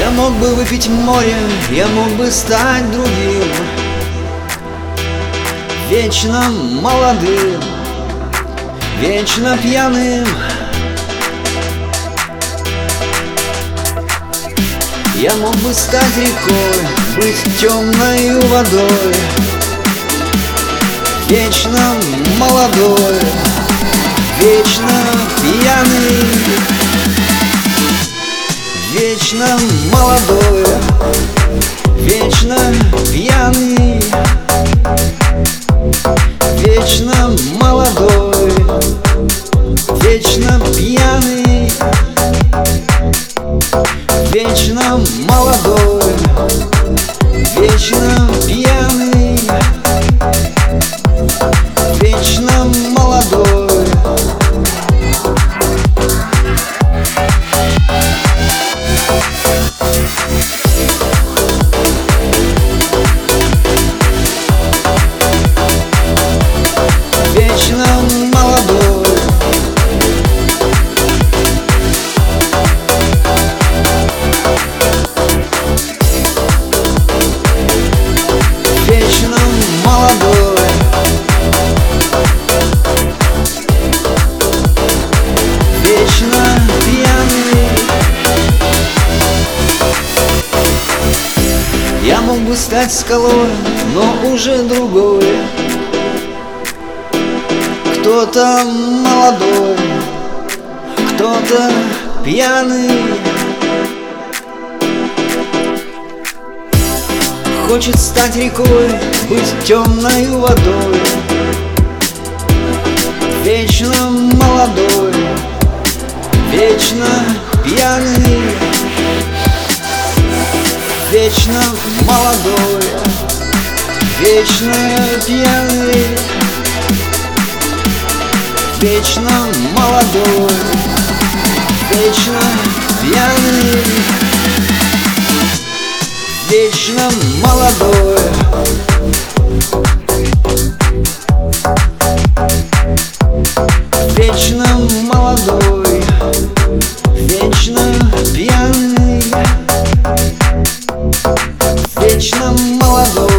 Я мог бы выпить море, я мог бы стать другим. Вечно молодым, вечно пьяным. Я мог бы стать рекой, быть темной водой. Вечно молодой, вечно пьяный Вечно молодой, вечно пьяный. Вечно молодой, бы стать скалой, но уже другой. Кто-то молодой, кто-то пьяный. Хочет стать рекой, быть темной водой. Вечно молодой, вечно пьяный Вечно молодой, вечно пьяный Вечно молодой, вечно пьяный. Вечно молодой вечно молодой.